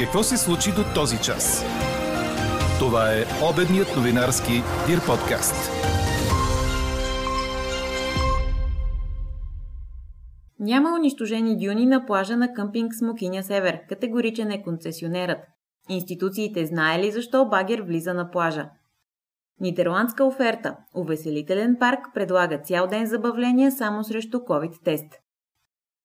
Какво се случи до този час? Това е обедният новинарски Дир подкаст. Няма унищожени дюни на плажа на къмпинг Смокиня Север. Категоричен е концесионерът. Институциите знае ли защо багер влиза на плажа? Нидерландска оферта. Увеселителен парк предлага цял ден забавления само срещу COVID-тест.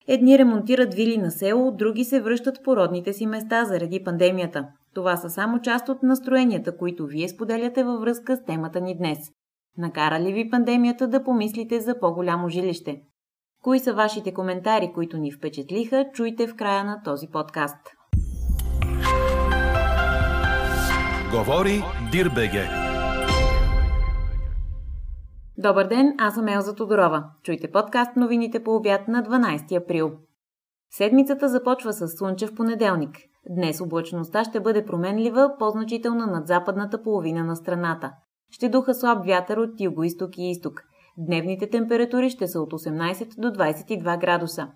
Едни ремонтират вили на село, други се връщат по родните си места заради пандемията. Това са само част от настроенията, които вие споделяте във връзка с темата ни днес. Накара ли ви пандемията да помислите за по-голямо жилище? Кои са вашите коментари, които ни впечатлиха, чуйте в края на този подкаст. Говори Дирбеге. Добър ден, аз съм Елза Тодорова. Чуйте подкаст новините по обяд на 12 април. Седмицата започва с слънчев понеделник. Днес облачността ще бъде променлива, по-значителна над западната половина на страната. Ще духа слаб вятър от юго-исток и изток. Дневните температури ще са от 18 до 22 градуса.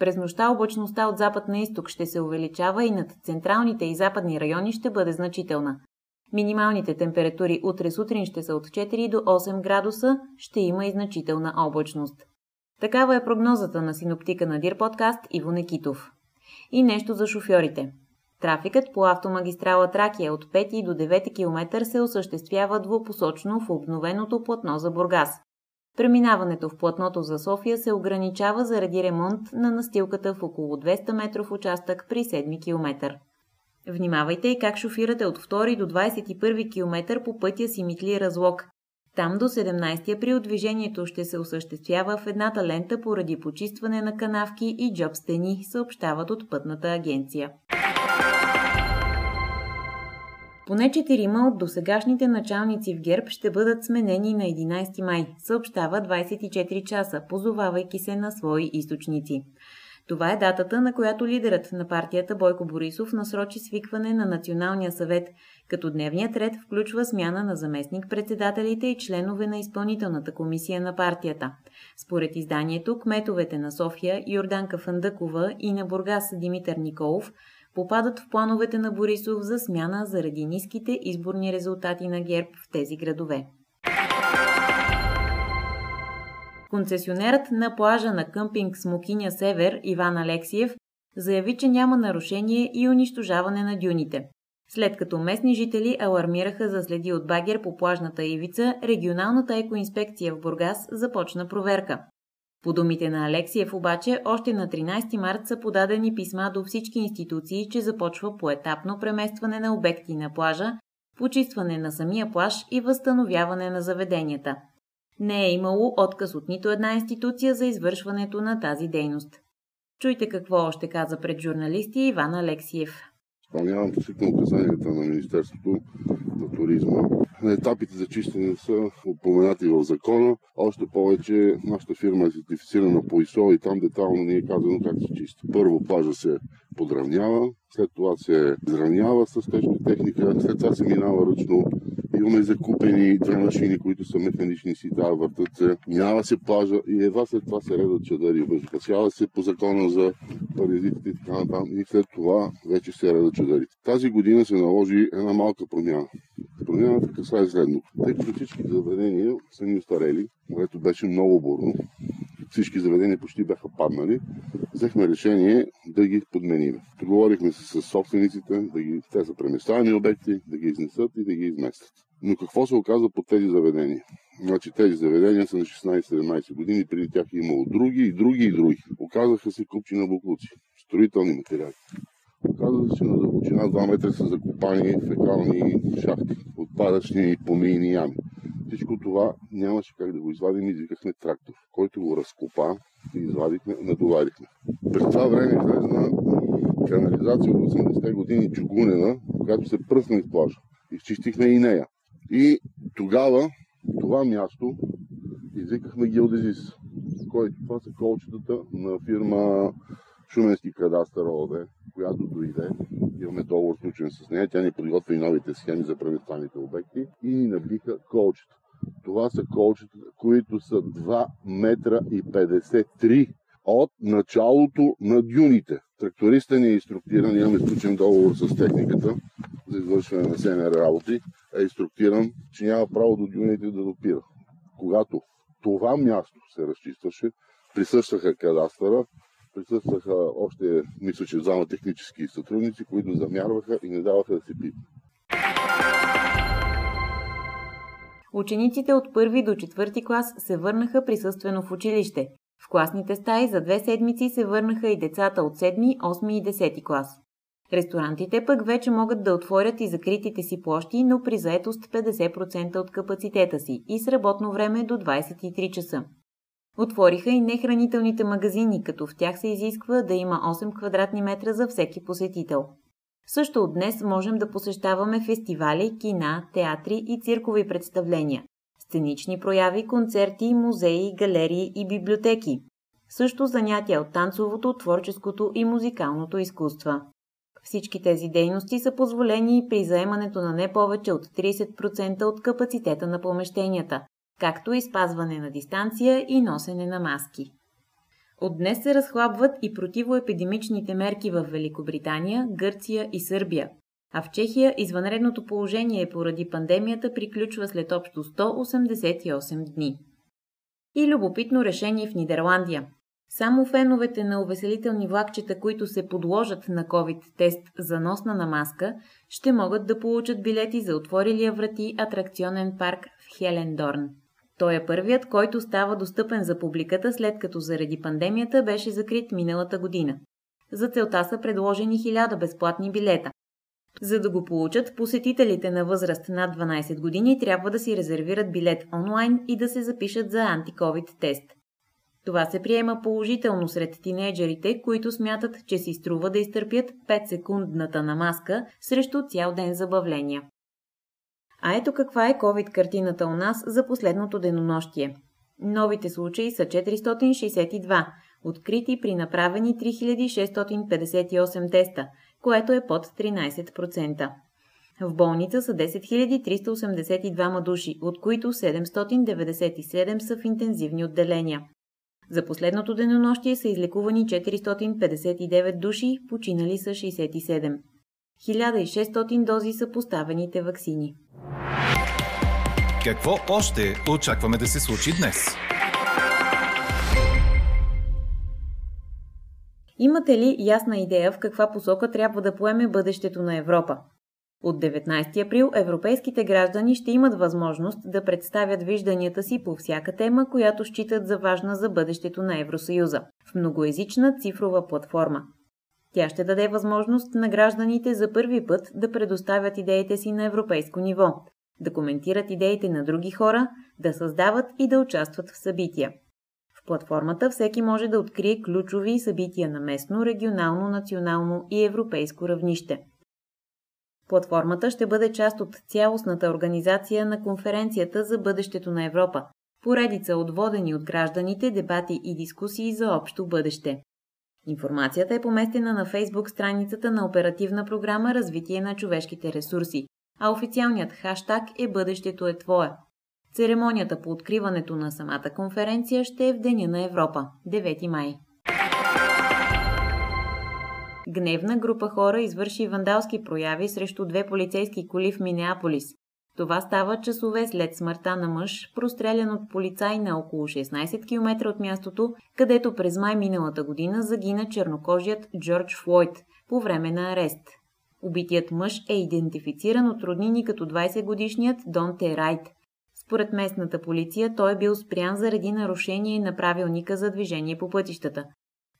През нощта облачността от запад на изток ще се увеличава и над централните и западни райони ще бъде значителна. Минималните температури утре сутрин ще са от 4 до 8 градуса, ще има и значителна облачност. Такава е прогнозата на синоптика на Дир подкаст Иво Некитов. И нещо за шофьорите. Трафикът по автомагистрала Тракия от 5 до 9 км се осъществява двупосочно в обновеното платно за Бургас. Преминаването в платното за София се ограничава заради ремонт на настилката в около 200 метров участък при 7 км. Внимавайте и как шофирате от 2 до 21 км по пътя си Митли Разлог. Там до 17 април движението ще се осъществява в едната лента поради почистване на канавки и джоб стени, съобщават от пътната агенция. Поне четирима от досегашните началници в ГЕРБ ще бъдат сменени на 11 май, съобщава 24 часа, позовавайки се на свои източници. Това е датата, на която лидерът на партията Бойко Борисов насрочи свикване на Националния съвет, като дневният ред включва смяна на заместник-председателите и членове на изпълнителната комисия на партията. Според изданието, кметовете на София Йорданка Фандъкова и на Бургас Димитър Николов попадат в плановете на Борисов за смяна заради ниските изборни резултати на ГЕРБ в тези градове. Концесионерът на плажа на къмпинг Смокиня Север Иван Алексиев заяви, че няма нарушение и унищожаване на дюните. След като местни жители алармираха за следи от багер по плажната ивица, регионалната екоинспекция в Бургас започна проверка. По думите на Алексиев обаче, още на 13 март са подадени писма до всички институции, че започва поетапно преместване на обекти на плажа, почистване на самия плаж и възстановяване на заведенията. Не е имало отказ от нито една институция за извършването на тази дейност. Чуйте какво още каза пред журналисти Иван Алексиев. Изпълнявам посетно указанията на Министерството на туризма. На етапите за чистене са упоменати в закона. Още повече нашата фирма е сертифицирана по ИСО и там детално ни е казано как се чисти. Първо плажа се подравнява, след това се изравнява с тежка техника, след това се минава ръчно Имаме закупени две машини, които са механични си, да, въртат се. Минава се плажа и едва след това се редат чадъри. Обезопасява се по закона за паразитите и така нататък. И след това вече се редат чадърите. Тази година се наложи една малка промяна. Промяната касае следното. Тъй като всички заведения са ни устарели, което беше много бурно, всички заведения почти бяха паднали, взехме решение да ги подменим. Договорихме се с собствениците, да ги, те са преместваеми обекти, да ги изнесат и да ги изместят. Но какво се оказа по тези заведения? Значи тези заведения са на 16-17 години, преди тях е имало други и други и други. Оказаха се купчи на буклуци, строителни материали. Оказва се, на дълбочина 2 метра са закопани фекални шахти, отпадъчни помийни ями. Всичко това нямаше как да го извадим, извикахме трактор, който го разкопа и извадихме, натоварихме. През това време излезна канализация от 80-те години чугунена, която се пръсна из плажа. Изчистихме и нея. И тогава това място извикахме геодезис, който това са колчетата на фирма Шуменски кадастър ОД, която дойде. Имаме договор случен с нея. Тя ни подготвя и новите схеми за преместваните обекти и ни наблиха колчета. Това са колчета, които са 2 метра и 53 от началото на дюните. Трактористът ни е инструктиран, имаме сключен договор с техниката за извършване на СНР работи, е инструктиран, че няма право до дюните да допира. Когато това място се разчистваше, присъщаха кадастъра, присъстваха още, мисля, че зама технически сътрудници, които замярваха и не даваха да се пипне. Учениците от първи до четвърти клас се върнаха присъствено в училище. В класните стаи за две седмици се върнаха и децата от 7, 8 и 10 клас. Ресторантите пък вече могат да отворят и закритите си площи, но при заетост 50% от капацитета си и с работно време до 23 часа. Отвориха и нехранителните магазини, като в тях се изисква да има 8 квадратни метра за всеки посетител. Също от днес можем да посещаваме фестивали, кина, театри и циркови представления, сценични прояви, концерти, музеи, галерии и библиотеки. Също занятия от танцовото, творческото и музикалното изкуство. Всички тези дейности са позволени при заемането на не повече от 30% от капацитета на помещенията, както и спазване на дистанция и носене на маски. От днес се разхлабват и противоепидемичните мерки в Великобритания, Гърция и Сърбия. А в Чехия извънредното положение поради пандемията приключва след общо 188 дни. И любопитно решение в Нидерландия. Само феновете на увеселителни влакчета, които се подложат на COVID-тест за носна на маска, ще могат да получат билети за отворилия врати атракционен парк в Хелендорн. Той е първият, който става достъпен за публиката, след като заради пандемията беше закрит миналата година. За целта са предложени 1000 безплатни билета. За да го получат, посетителите на възраст над 12 години трябва да си резервират билет онлайн и да се запишат за антиковид тест. Това се приема положително сред тинейджерите, които смятат, че си струва да изтърпят 5-секундната намазка срещу цял ден забавления. А ето каква е COVID-картината у нас за последното денонощие. Новите случаи са 462, открити при направени 3658 теста, което е под 13%. В болница са 10 382 души, от които 797 са в интензивни отделения. За последното денонощие са излекувани 459 души, починали са 67. 1600 дози са поставените вакцини. Какво още очакваме да се случи днес? Имате ли ясна идея в каква посока трябва да поеме бъдещето на Европа? От 19 април европейските граждани ще имат възможност да представят вижданията си по всяка тема, която считат за важна за бъдещето на Евросъюза, в многоязична цифрова платформа. Тя ще даде възможност на гражданите за първи път да предоставят идеите си на европейско ниво, да коментират идеите на други хора, да създават и да участват в събития. В платформата всеки може да открие ключови събития на местно, регионално, национално и европейско равнище. Платформата ще бъде част от цялостната организация на конференцията за бъдещето на Европа, поредица от водени от гражданите дебати и дискусии за общо бъдеще. Информацията е поместена на фейсбук страницата на оперативна програма Развитие на човешките ресурси, а официалният хаштаг е Бъдещето е твое. Церемонията по откриването на самата конференция ще е в Деня на Европа, 9 май. Гневна група хора извърши вандалски прояви срещу две полицейски коли в Минеаполис. Това става часове след смъртта на мъж, прострелян от полицай на около 16 км от мястото, където през май миналата година загина чернокожият Джордж Флойд по време на арест. Убитият мъж е идентифициран от роднини като 20-годишният Дон Райт. Според местната полиция той е бил спрян заради нарушение на правилника за движение по пътищата.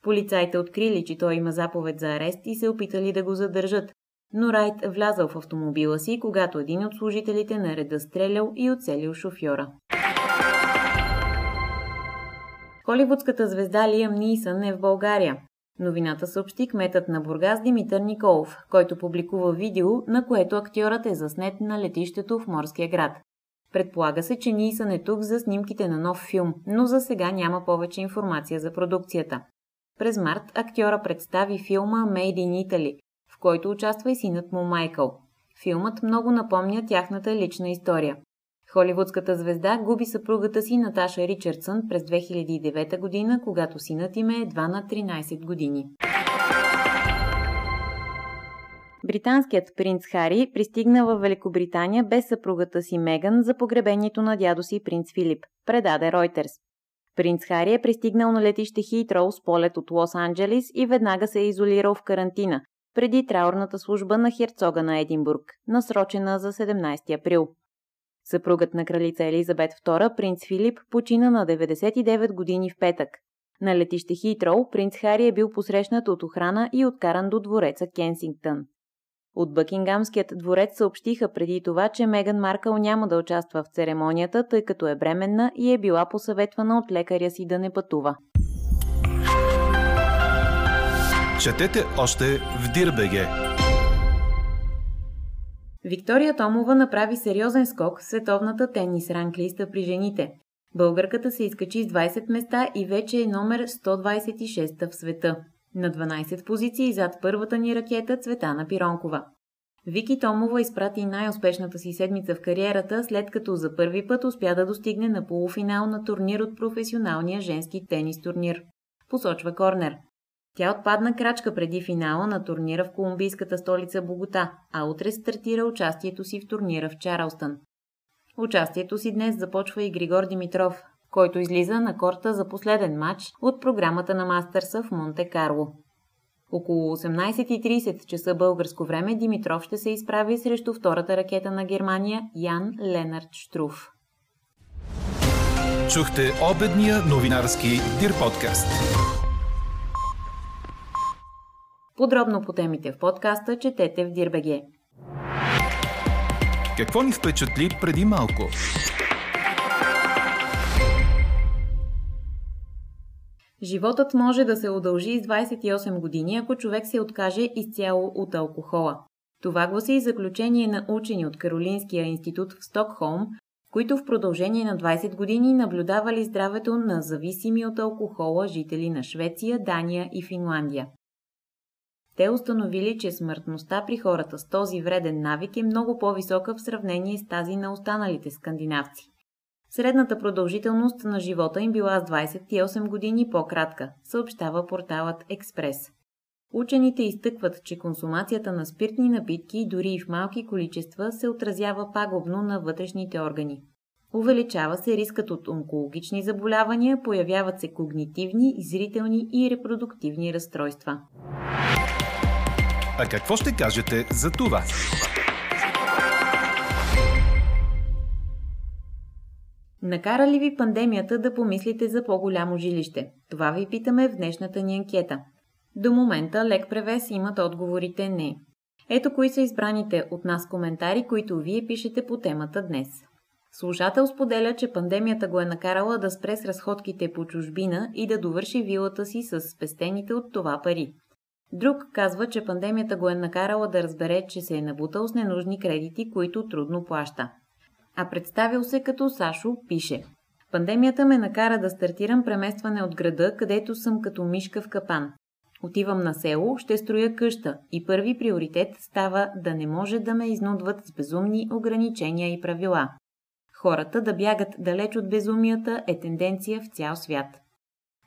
Полицайите открили, че той има заповед за арест и се опитали да го задържат, но Райт влязал в автомобила си, когато един от служителите на реда стрелял и оцелил шофьора. Холивудската звезда Лиам Нисън е в България. Новината съобщи кметът на Бургас Димитър Николов, който публикува видео, на което актьорът е заснет на летището в морския град. Предполага се, че Нисън е тук за снимките на нов филм, но за сега няма повече информация за продукцията. През март актьора представи филма Made in Italy, който участва и синът му Майкъл. Филмът много напомня тяхната лична история. Холивудската звезда губи съпругата си Наташа Ричардсън през 2009 година, когато синът им е едва на 13 години. Британският принц Хари пристигна в Великобритания без съпругата си Меган за погребението на дядо си принц Филип, предаде Ройтерс. Принц Хари е пристигнал на летище Хитроу с полет от Лос-Анджелис и веднага се е изолирал в карантина, преди траурната служба на херцога на Единбург, насрочена за 17 април. Съпругът на кралица Елизабет II, принц Филип, почина на 99 години в петък. На летище Хитроу принц Хари е бил посрещнат от охрана и откаран до двореца Кенсингтън. От Бъкингамският дворец съобщиха преди това, че Меган Маркъл няма да участва в церемонията, тъй като е бременна и е била посъветвана от лекаря си да не пътува. Четете още в Дирбеге. Виктория Томова направи сериозен скок в световната тенис ранглиста при жените. Българката се изкачи с 20 места и вече е номер 126 в света. На 12 позиции зад първата ни ракета Цветана Пиронкова. Вики Томова изпрати най-успешната си седмица в кариерата, след като за първи път успя да достигне на полуфинал на турнир от професионалния женски тенис турнир. Посочва Корнер. Тя отпадна крачка преди финала на турнира в колумбийската столица Богота, а утре стартира участието си в турнира в Чарлстън. Участието си днес започва и Григор Димитров, който излиза на корта за последен матч от програмата на Мастърса в Монте Карло. Около 18.30 часа българско време Димитров ще се изправи срещу втората ракета на Германия Ян Ленард Штруф. Чухте обедния новинарски Дир подкаст. Подробно по темите в подкаста четете в Дирбеге. Какво ни впечатли преди малко? Животът може да се удължи с 28 години, ако човек се откаже изцяло от алкохола. Това гласи и заключение на учени от Каролинския институт в Стокхолм, които в продължение на 20 години наблюдавали здравето на зависими от алкохола жители на Швеция, Дания и Финландия. Те установили, че смъртността при хората с този вреден навик е много по-висока в сравнение с тази на останалите скандинавци. Средната продължителност на живота им била с 28 години по-кратка, съобщава порталът Експрес. Учените изтъкват, че консумацията на спиртни напитки, дори и в малки количества, се отразява пагубно на вътрешните органи. Увеличава се рискът от онкологични заболявания, появяват се когнитивни, зрителни и репродуктивни разстройства. А какво ще кажете за това? Накара ли ви пандемията да помислите за по-голямо жилище? Това ви питаме в днешната ни анкета. До момента лек превес имат отговорите не. Ето кои са избраните от нас коментари, които вие пишете по темата днес. Служател споделя, че пандемията го е накарала да спре с разходките по чужбина и да довърши вилата си с спестените от това пари. Друг казва, че пандемията го е накарала да разбере, че се е набутал с ненужни кредити, които трудно плаща. А представил се като Сашо пише Пандемията ме накара да стартирам преместване от града, където съм като мишка в капан. Отивам на село, ще строя къща и първи приоритет става да не може да ме изнудват с безумни ограничения и правила. Хората да бягат далеч от безумията е тенденция в цял свят.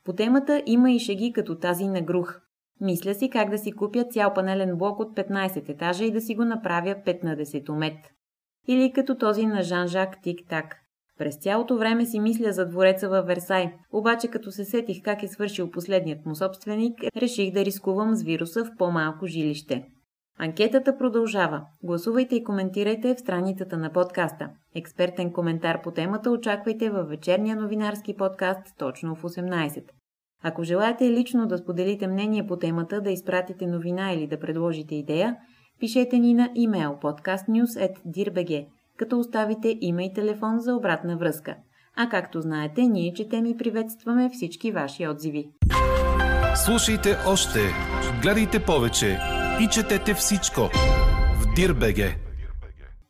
По темата има и шеги като тази на Грух. Мисля си как да си купя цял панелен блок от 15 етажа и да си го направя 15 мет. Или като този на Жан-Жак Тик-Так. През цялото време си мисля за двореца във Версай, обаче като се сетих как е свършил последният му собственик, реших да рискувам с вируса в по-малко жилище. Анкетата продължава. Гласувайте и коментирайте в страницата на подкаста. Експертен коментар по темата очаквайте във вечерния новинарски подкаст точно в 18. Ако желаете лично да споделите мнение по темата, да изпратите новина или да предложите идея, пишете ни на имейл podcastnews.dirbg, като оставите име и телефон за обратна връзка. А както знаете, ние четем и приветстваме всички ваши отзиви. Слушайте още, гледайте повече и четете всичко в Дирбеге.